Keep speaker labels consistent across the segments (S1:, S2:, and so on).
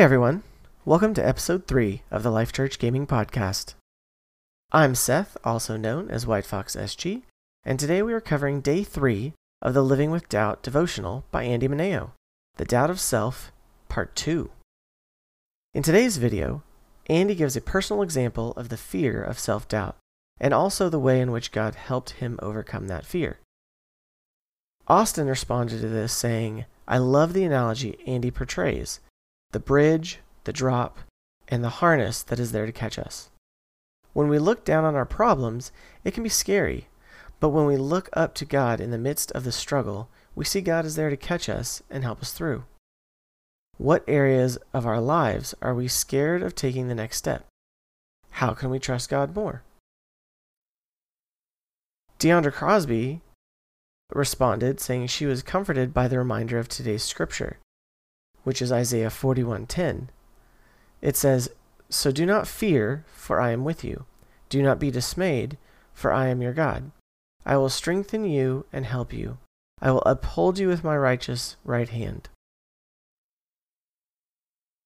S1: everyone. Welcome to episode 3 of the Life Church Gaming Podcast. I'm Seth, also known as White Fox SG, and today we are covering day 3 of the Living with Doubt devotional by Andy Mineo, The Doubt of Self, Part 2. In today's video, Andy gives a personal example of the fear of self doubt and also the way in which God helped him overcome that fear. Austin responded to this saying, I love the analogy Andy portrays the bridge, the drop, and the harness that is there to catch us. When we look down on our problems, it can be scary, but when we look up to God in the midst of the struggle, we see God is there to catch us and help us through. What areas of our lives are we scared of taking the next step? How can we trust God more? Deandra Crosby responded, saying she was comforted by the reminder of today's scripture, which is Isaiah 41:10. It says, "So do not fear, for I am with you. Do not be dismayed, for I am your God. I will strengthen you and help you. I will uphold you with my righteous right hand."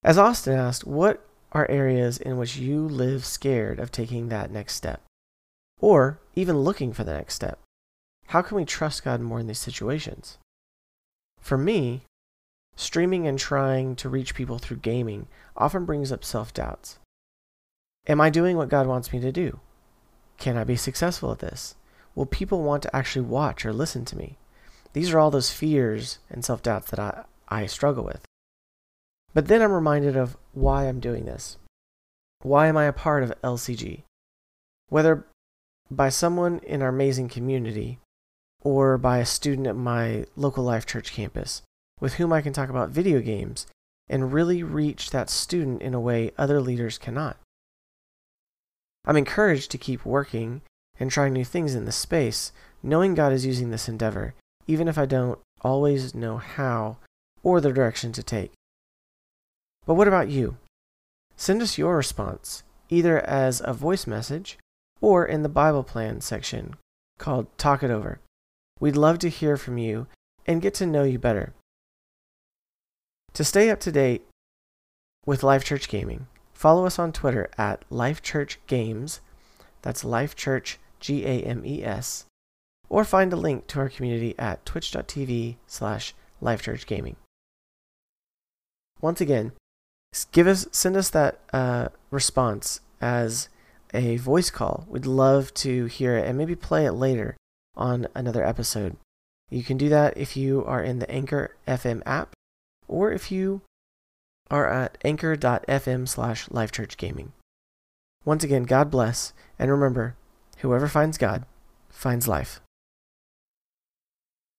S1: As Austin asked, what are areas in which you live scared of taking that next step? Or even looking for the next step? How can we trust God more in these situations? For me, streaming and trying to reach people through gaming often brings up self doubts. Am I doing what God wants me to do? Can I be successful at this? Will people want to actually watch or listen to me? These are all those fears and self doubts that I, I struggle with. But then I'm reminded of why I'm doing this. Why am I a part of LCG? Whether by someone in our amazing community or by a student at my local Life Church campus with whom I can talk about video games and really reach that student in a way other leaders cannot. I'm encouraged to keep working and trying new things in this space, knowing God is using this endeavor, even if I don't always know how or the direction to take. But what about you? Send us your response, either as a voice message or in the Bible plan section called Talk It Over. We'd love to hear from you and get to know you better. To stay up to date with Life Church Gaming, follow us on Twitter at Life Church Games, that's Life Church G A M E S, or find a link to our community at twitch.tv slash lifechurchgaming. Once again, give us send us that uh, response as a voice call. We'd love to hear it and maybe play it later on another episode. You can do that if you are in the Anchor FM app or if you are at anchor.fm slash lifechurchgaming. Once again, God bless, and remember, whoever finds God finds life.